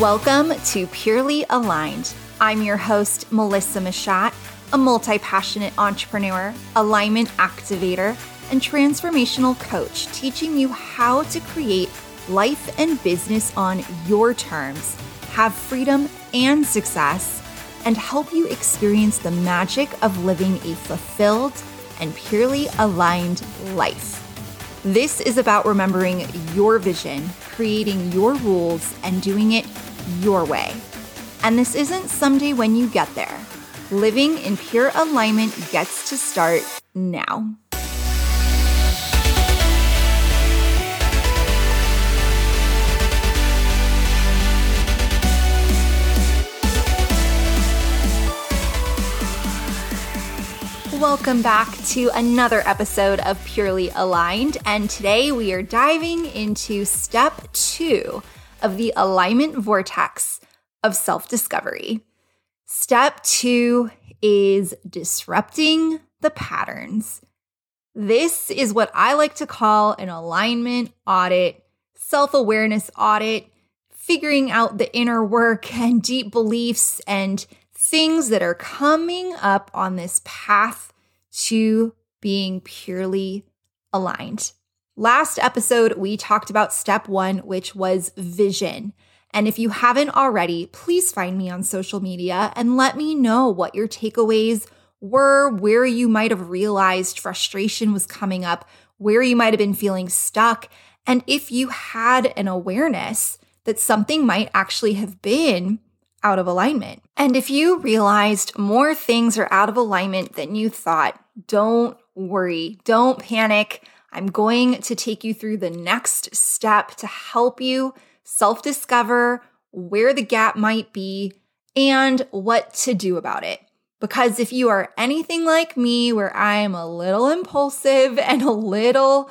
Welcome to Purely Aligned. I'm your host, Melissa Machat, a multi passionate entrepreneur, alignment activator, and transformational coach, teaching you how to create life and business on your terms, have freedom and success, and help you experience the magic of living a fulfilled and purely aligned life. This is about remembering your vision, creating your rules, and doing it your way. And this isn't someday when you get there. Living in pure alignment gets to start now. Welcome back to another episode of Purely Aligned. And today we are diving into step two of the alignment vortex of self discovery. Step two is disrupting the patterns. This is what I like to call an alignment audit, self awareness audit, figuring out the inner work and deep beliefs and things that are coming up on this path to being purely aligned. Last episode, we talked about step one, which was vision. And if you haven't already, please find me on social media and let me know what your takeaways were, where you might have realized frustration was coming up, where you might have been feeling stuck, and if you had an awareness that something might actually have been out of alignment. And if you realized more things are out of alignment than you thought, don't worry, don't panic. I'm going to take you through the next step to help you self discover where the gap might be and what to do about it. Because if you are anything like me, where I am a little impulsive and a little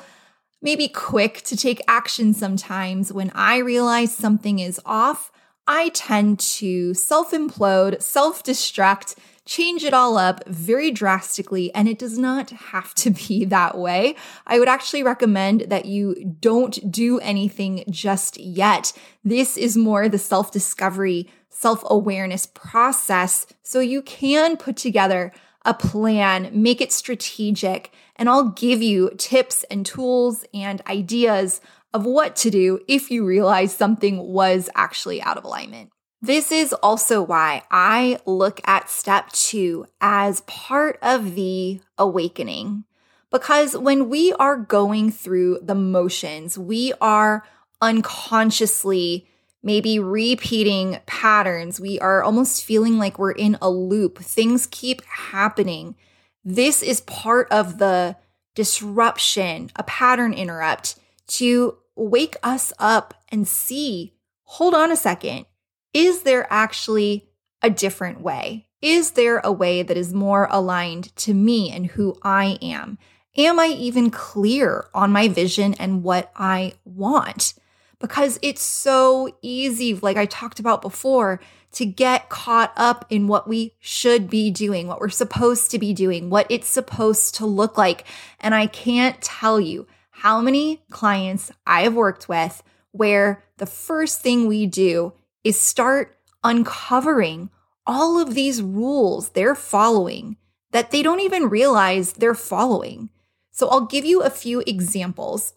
maybe quick to take action sometimes, when I realize something is off, I tend to self implode, self destruct, change it all up very drastically, and it does not have to be that way. I would actually recommend that you don't do anything just yet. This is more the self discovery, self awareness process, so you can put together a plan, make it strategic, and I'll give you tips and tools and ideas of what to do if you realize something was actually out of alignment. This is also why I look at step two as part of the awakening. Because when we are going through the motions, we are unconsciously maybe repeating patterns. We are almost feeling like we're in a loop. Things keep happening. This is part of the disruption, a pattern interrupt to wake us up and see hold on a second. Is there actually a different way? Is there a way that is more aligned to me and who I am? Am I even clear on my vision and what I want? Because it's so easy, like I talked about before, to get caught up in what we should be doing, what we're supposed to be doing, what it's supposed to look like. And I can't tell you how many clients I have worked with where the first thing we do is start uncovering all of these rules they're following that they don't even realize they're following. So I'll give you a few examples.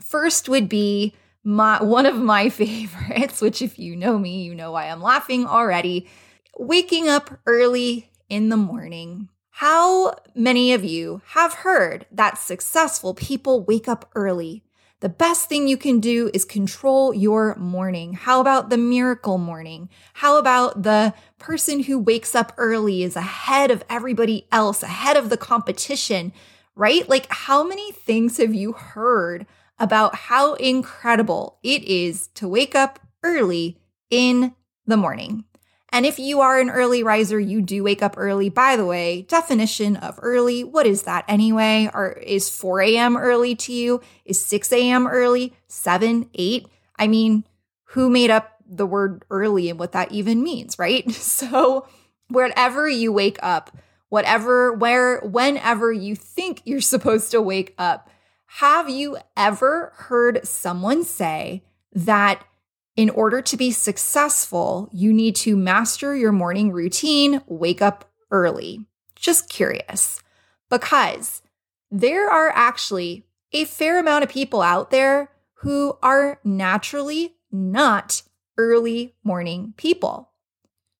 First would be my one of my favorites, which if you know me, you know why I'm laughing already. Waking up early in the morning how many of you have heard that successful people wake up early? The best thing you can do is control your morning. How about the miracle morning? How about the person who wakes up early is ahead of everybody else, ahead of the competition, right? Like, how many things have you heard about how incredible it is to wake up early in the morning? And if you are an early riser, you do wake up early. By the way, definition of early, what is that anyway? Or is 4 a.m. early to you? Is 6 a.m. early? 7, 8? I mean, who made up the word early and what that even means, right? So, wherever you wake up, whatever, where, whenever you think you're supposed to wake up, have you ever heard someone say that in order to be successful, you need to master your morning routine, wake up early. Just curious, because there are actually a fair amount of people out there who are naturally not early morning people.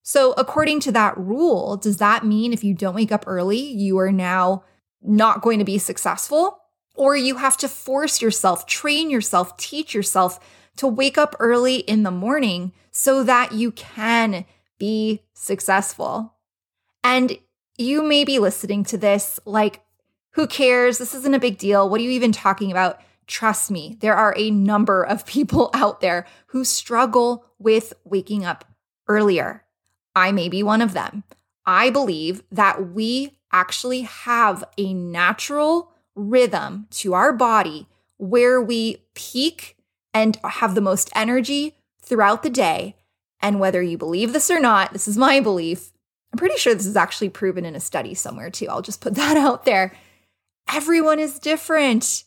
So, according to that rule, does that mean if you don't wake up early, you are now not going to be successful? Or you have to force yourself, train yourself, teach yourself to wake up early in the morning so that you can be successful. And you may be listening to this like, who cares? This isn't a big deal. What are you even talking about? Trust me, there are a number of people out there who struggle with waking up earlier. I may be one of them. I believe that we actually have a natural rhythm to our body where we peak and have the most energy throughout the day. And whether you believe this or not, this is my belief. I'm pretty sure this is actually proven in a study somewhere too. I'll just put that out there. Everyone is different.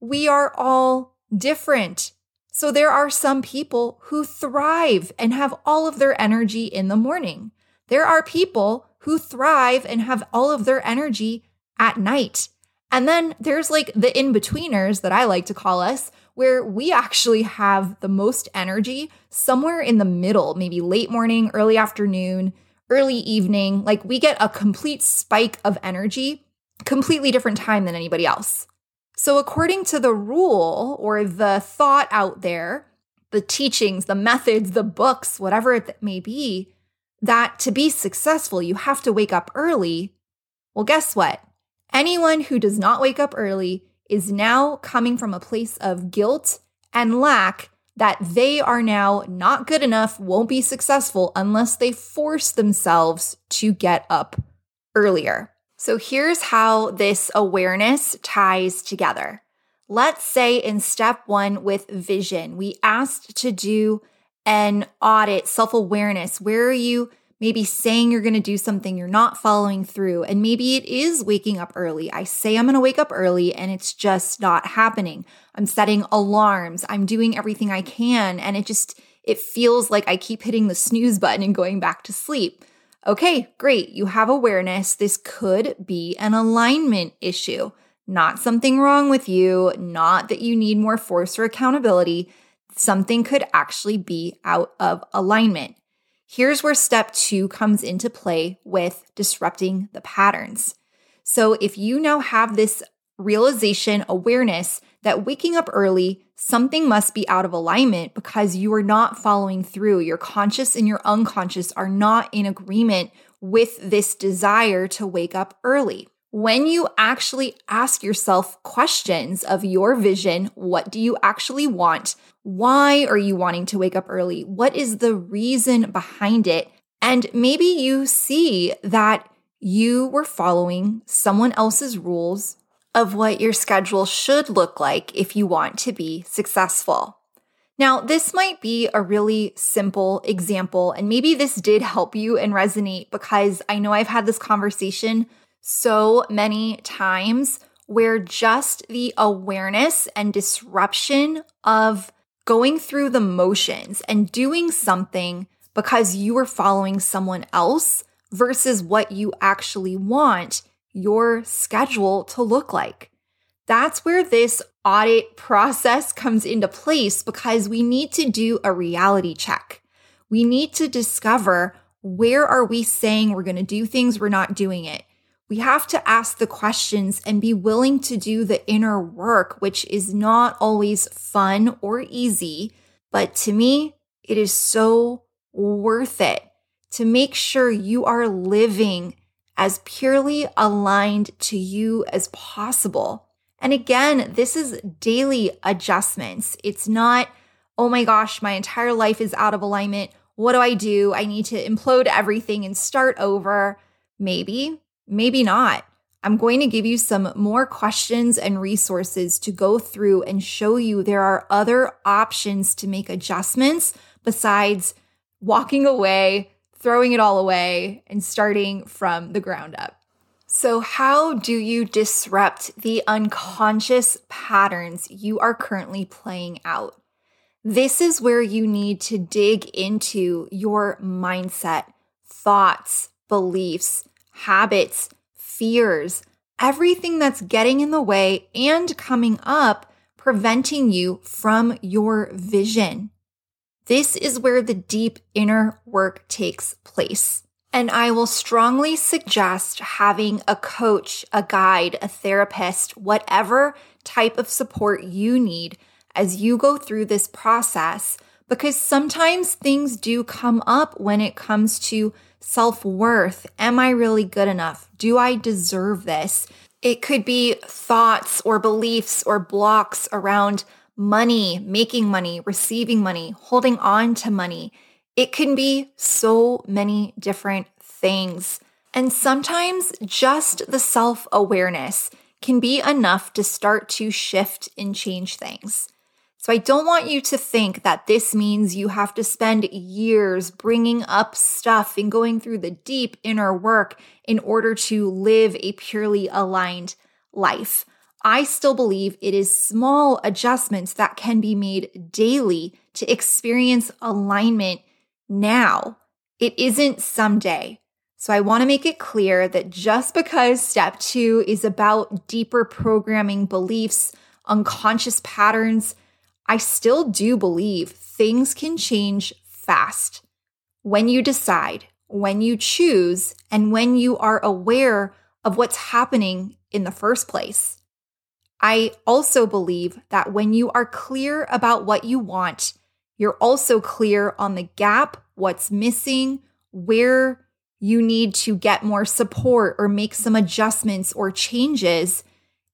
We are all different. So there are some people who thrive and have all of their energy in the morning. There are people who thrive and have all of their energy at night. And then there's like the in betweeners that I like to call us, where we actually have the most energy somewhere in the middle, maybe late morning, early afternoon, early evening. Like we get a complete spike of energy, completely different time than anybody else. So, according to the rule or the thought out there, the teachings, the methods, the books, whatever it may be, that to be successful, you have to wake up early. Well, guess what? Anyone who does not wake up early is now coming from a place of guilt and lack that they are now not good enough, won't be successful unless they force themselves to get up earlier. So here's how this awareness ties together. Let's say in step one with vision, we asked to do an audit, self awareness. Where are you maybe saying you're going to do something, you're not following through. And maybe it is waking up early. I say I'm going to wake up early and it's just not happening. I'm setting alarms. I'm doing everything I can. And it just, it feels like I keep hitting the snooze button and going back to sleep. Okay, great. You have awareness. This could be an alignment issue, not something wrong with you, not that you need more force or accountability. Something could actually be out of alignment. Here's where step two comes into play with disrupting the patterns. So, if you now have this realization, awareness that waking up early, something must be out of alignment because you are not following through. Your conscious and your unconscious are not in agreement with this desire to wake up early. When you actually ask yourself questions of your vision, what do you actually want? Why are you wanting to wake up early? What is the reason behind it? And maybe you see that you were following someone else's rules of what your schedule should look like if you want to be successful. Now, this might be a really simple example, and maybe this did help you and resonate because I know I've had this conversation so many times where just the awareness and disruption of going through the motions and doing something because you are following someone else versus what you actually want your schedule to look like. That's where this audit process comes into place because we need to do a reality check. We need to discover where are we saying we're going to do things, we're not doing it. We have to ask the questions and be willing to do the inner work, which is not always fun or easy. But to me, it is so worth it to make sure you are living as purely aligned to you as possible. And again, this is daily adjustments. It's not, oh my gosh, my entire life is out of alignment. What do I do? I need to implode everything and start over. Maybe, Maybe not. I'm going to give you some more questions and resources to go through and show you there are other options to make adjustments besides walking away, throwing it all away, and starting from the ground up. So, how do you disrupt the unconscious patterns you are currently playing out? This is where you need to dig into your mindset, thoughts, beliefs, habits, fears, everything that's getting in the way and coming up, preventing you from your vision. This is where the deep inner work takes place. And I will strongly suggest having a coach, a guide, a therapist, whatever type of support you need as you go through this process, because sometimes things do come up when it comes to self worth. Am I really good enough? Do I deserve this? It could be thoughts or beliefs or blocks around money, making money, receiving money, holding on to money. It can be so many different things. And sometimes just the self awareness can be enough to start to shift and change things. So I don't want you to think that this means you have to spend years bringing up stuff and going through the deep inner work in order to live a purely aligned life. I still believe it is small adjustments that can be made daily to experience alignment now. It isn't someday. So I want to make it clear that just because step two is about deeper programming beliefs, unconscious patterns, I still do believe things can change fast when you decide, when you choose, and when you are aware of what's happening in the first place. I also believe that when you are clear about what you want, you're also clear on the gap, what's missing, where you need to get more support or make some adjustments or changes,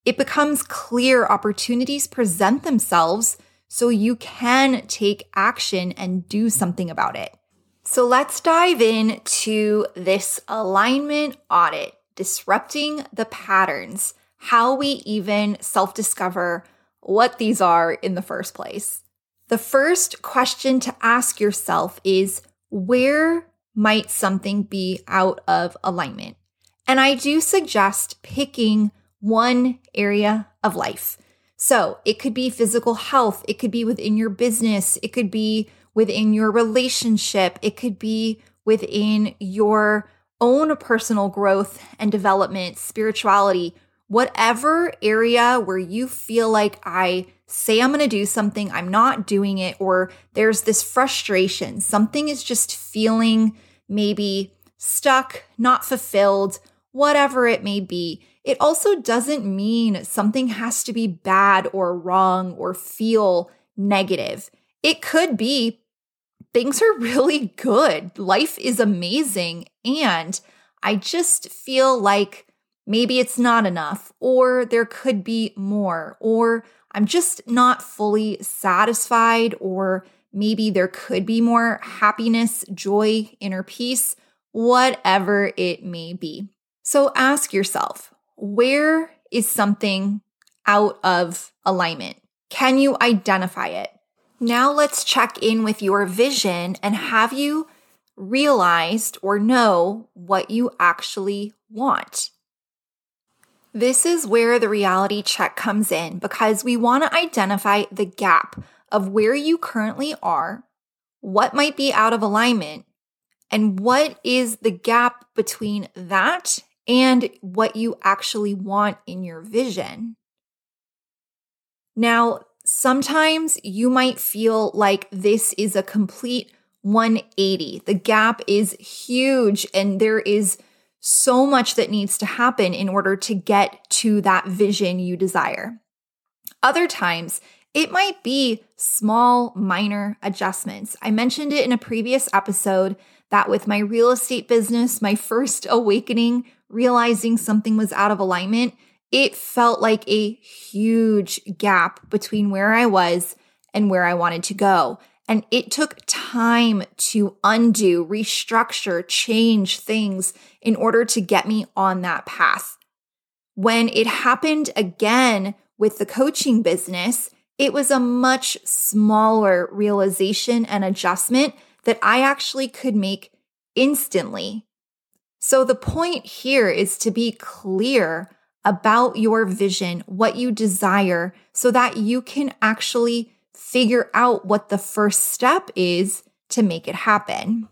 it becomes clear opportunities present themselves so you can take action and do something about it. So let's dive in to this alignment audit, disrupting the patterns, how we even self discover what these are in the first place. The first question to ask yourself is where might something be out of alignment? And I do suggest picking one area of life. So it could be physical health, it could be within your business, it could be within your relationship, it could be within your own personal growth and development, spirituality, whatever area where you feel like I say I'm going to do something, I'm not doing it, or there's this frustration, something is just feeling maybe stuck, not fulfilled, whatever it may be. It also doesn't mean something has to be bad or wrong or feel negative. It could be things are really good, life is amazing, and I just feel like maybe it's not enough, or there could be more, or I'm just not fully satisfied, or maybe there could be more happiness, joy, inner peace, whatever it may be. So ask yourself where is something out of alignment? Can you identify it? Now let's check in with your vision and have you realized or know what you actually want? This is where the reality check comes in because we want to identify the gap of where you currently are, what might be out of alignment, and what is the gap between that and what you actually want in your vision. Now, sometimes you might feel like this is a complete 180. The gap is huge and there is so much that needs to happen in order to get to that vision you desire. Other times, it might be small, minor adjustments. I mentioned it in a previous episode that with my real estate business, my first awakening realizing something was out of alignment, it felt like a huge gap between where I was and where I wanted to go. And it took time to undo, restructure, change things in order to get me on that path. When it happened again with the coaching business, it was a much smaller realization and adjustment that I actually could make instantly so the point here is to be clear about your vision, what you desire, so that you can actually figure out what the first step is to make it happen.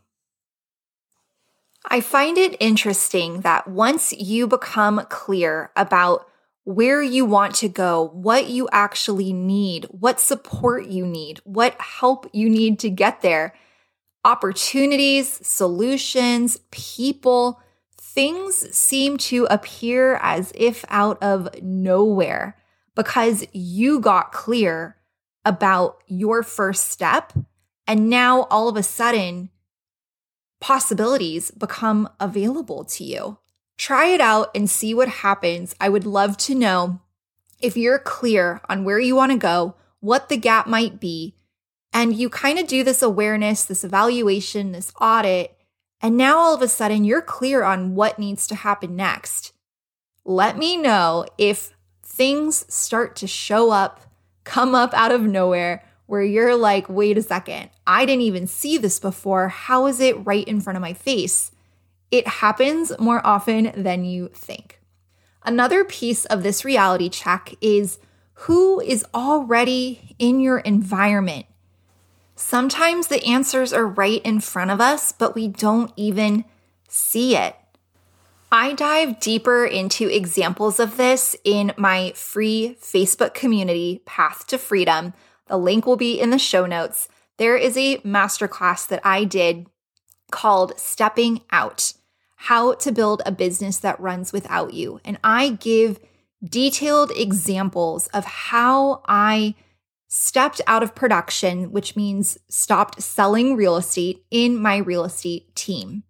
I find it interesting that once you become clear about where you want to go, what you actually need, what support you need, what help you need to get there, opportunities, solutions, people, things seem to appear as if out of nowhere because you got clear about your first step. And now all of a sudden, possibilities become available to you. Try it out and see what happens. I would love to know if you're clear on where you want to go, what the gap might be, and you kind of do this awareness, this evaluation, this audit, and now all of a sudden you're clear on what needs to happen next. Let me know if things start to show up, come up out of nowhere, where you're like, wait a second, I didn't even see this before. How is it right in front of my face? It happens more often than you think. Another piece of this reality check is who is already in your environment. Sometimes the answers are right in front of us, but we don't even see it. I dive deeper into examples of this in my free Facebook community, Path to Freedom. The link will be in the show notes. There is a masterclass that I did called Stepping Out How to Build a Business That Runs Without You. And I give detailed examples of how I stepped out of production, which means stopped selling real estate in my real estate team.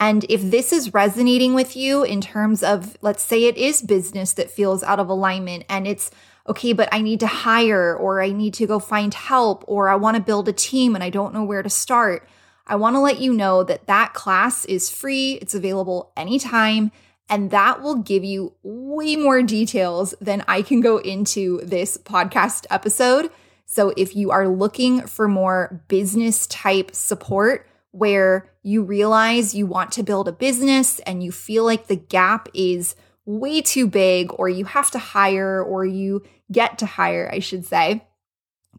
And if this is resonating with you in terms of, let's say it is business that feels out of alignment and it's, okay, but I need to hire or I need to go find help or I want to build a team and I don't know where to start. I want to let you know that that class is free. It's available anytime. And that will give you way more details than I can go into this podcast episode. So if you are looking for more business type support, where you realize you want to build a business and you feel like the gap is way too big, or you have to hire, or you get to hire, I should say,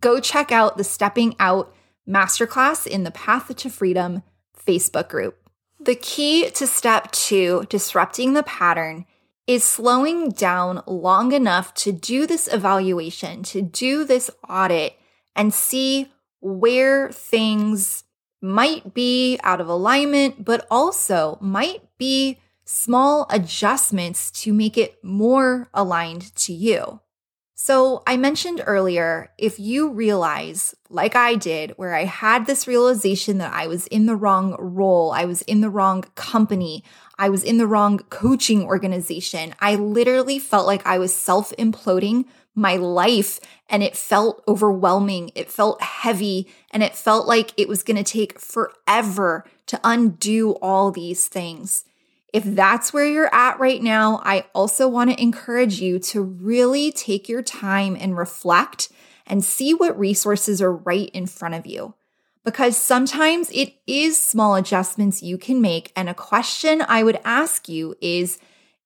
go check out the Stepping Out Masterclass in the Path to Freedom Facebook group. The key to step two, disrupting the pattern, is slowing down long enough to do this evaluation, to do this audit, and see where things might be out of alignment, but also might be small adjustments to make it more aligned to you. So, I mentioned earlier if you realize, like I did, where I had this realization that I was in the wrong role, I was in the wrong company, I was in the wrong coaching organization, I literally felt like I was self imploding my life and it felt overwhelming. It felt heavy and it felt like it was going to take forever to undo all these things. If that's where you're at right now, I also want to encourage you to really take your time and reflect and see what resources are right in front of you. Because sometimes it is small adjustments you can make. And a question I would ask you is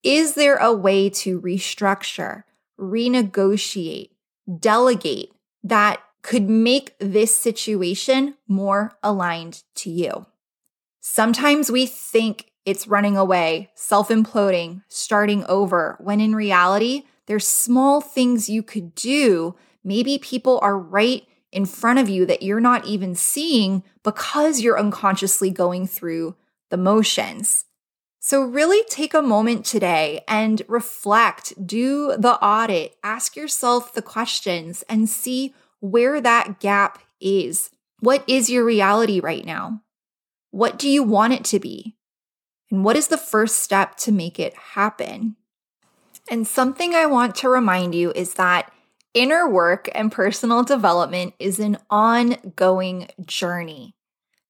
Is there a way to restructure? renegotiate, delegate that could make this situation more aligned to you. Sometimes we think it's running away, self imploding, starting over, when in reality, there's small things you could do. Maybe people are right in front of you that you're not even seeing because you're unconsciously going through the motions. So, really take a moment today and reflect, do the audit, ask yourself the questions, and see where that gap is. What is your reality right now? What do you want it to be? And what is the first step to make it happen? And something I want to remind you is that inner work and personal development is an ongoing journey.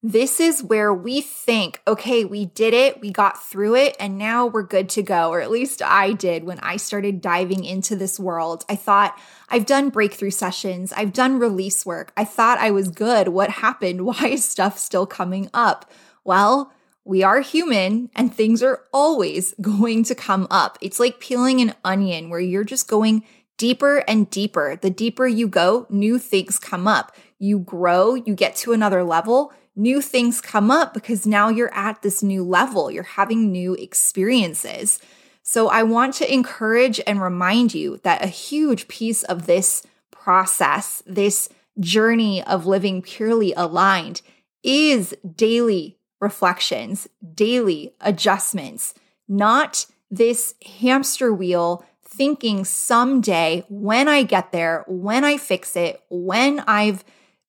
This is where we think, okay, we did it, we got through it, and now we're good to go. Or at least I did when I started diving into this world. I thought, I've done breakthrough sessions, I've done release work. I thought I was good. What happened? Why is stuff still coming up? Well, we are human and things are always going to come up. It's like peeling an onion where you're just going deeper and deeper. The deeper you go, new things come up. You grow, you get to another level, new things come up because now you're at this new level. You're having new experiences. So I want to encourage and remind you that a huge piece of this process, this journey of living purely aligned, is daily reflections, daily adjustments, not this hamster wheel thinking someday when I get there, when I fix it, when I've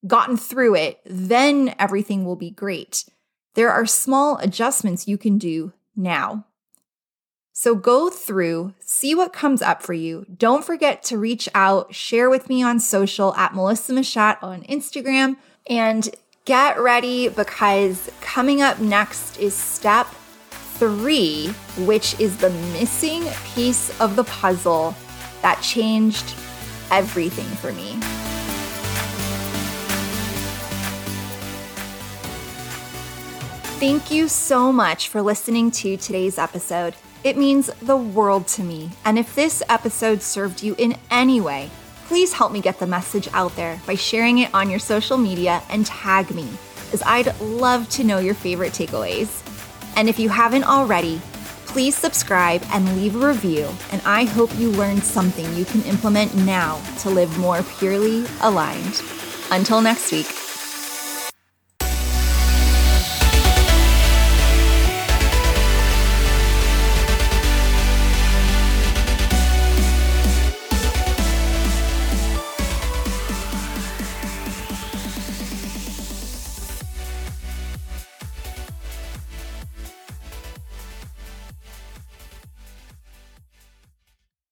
gotten through it, then everything will be great. There are small adjustments you can do now. So go through, see what comes up for you. Don't forget to reach out, share with me on social at Melissa Machat on Instagram, and get ready because coming up next is step three, which is the missing piece of the puzzle that changed everything for me. Thank you so much for listening to today's episode. It means the world to me. And if this episode served you in any way, please help me get the message out there by sharing it on your social media and tag me, as I'd love to know your favorite takeaways. And if you haven't already, please subscribe and leave a review. And I hope you learned something you can implement now to live more purely aligned. Until next week.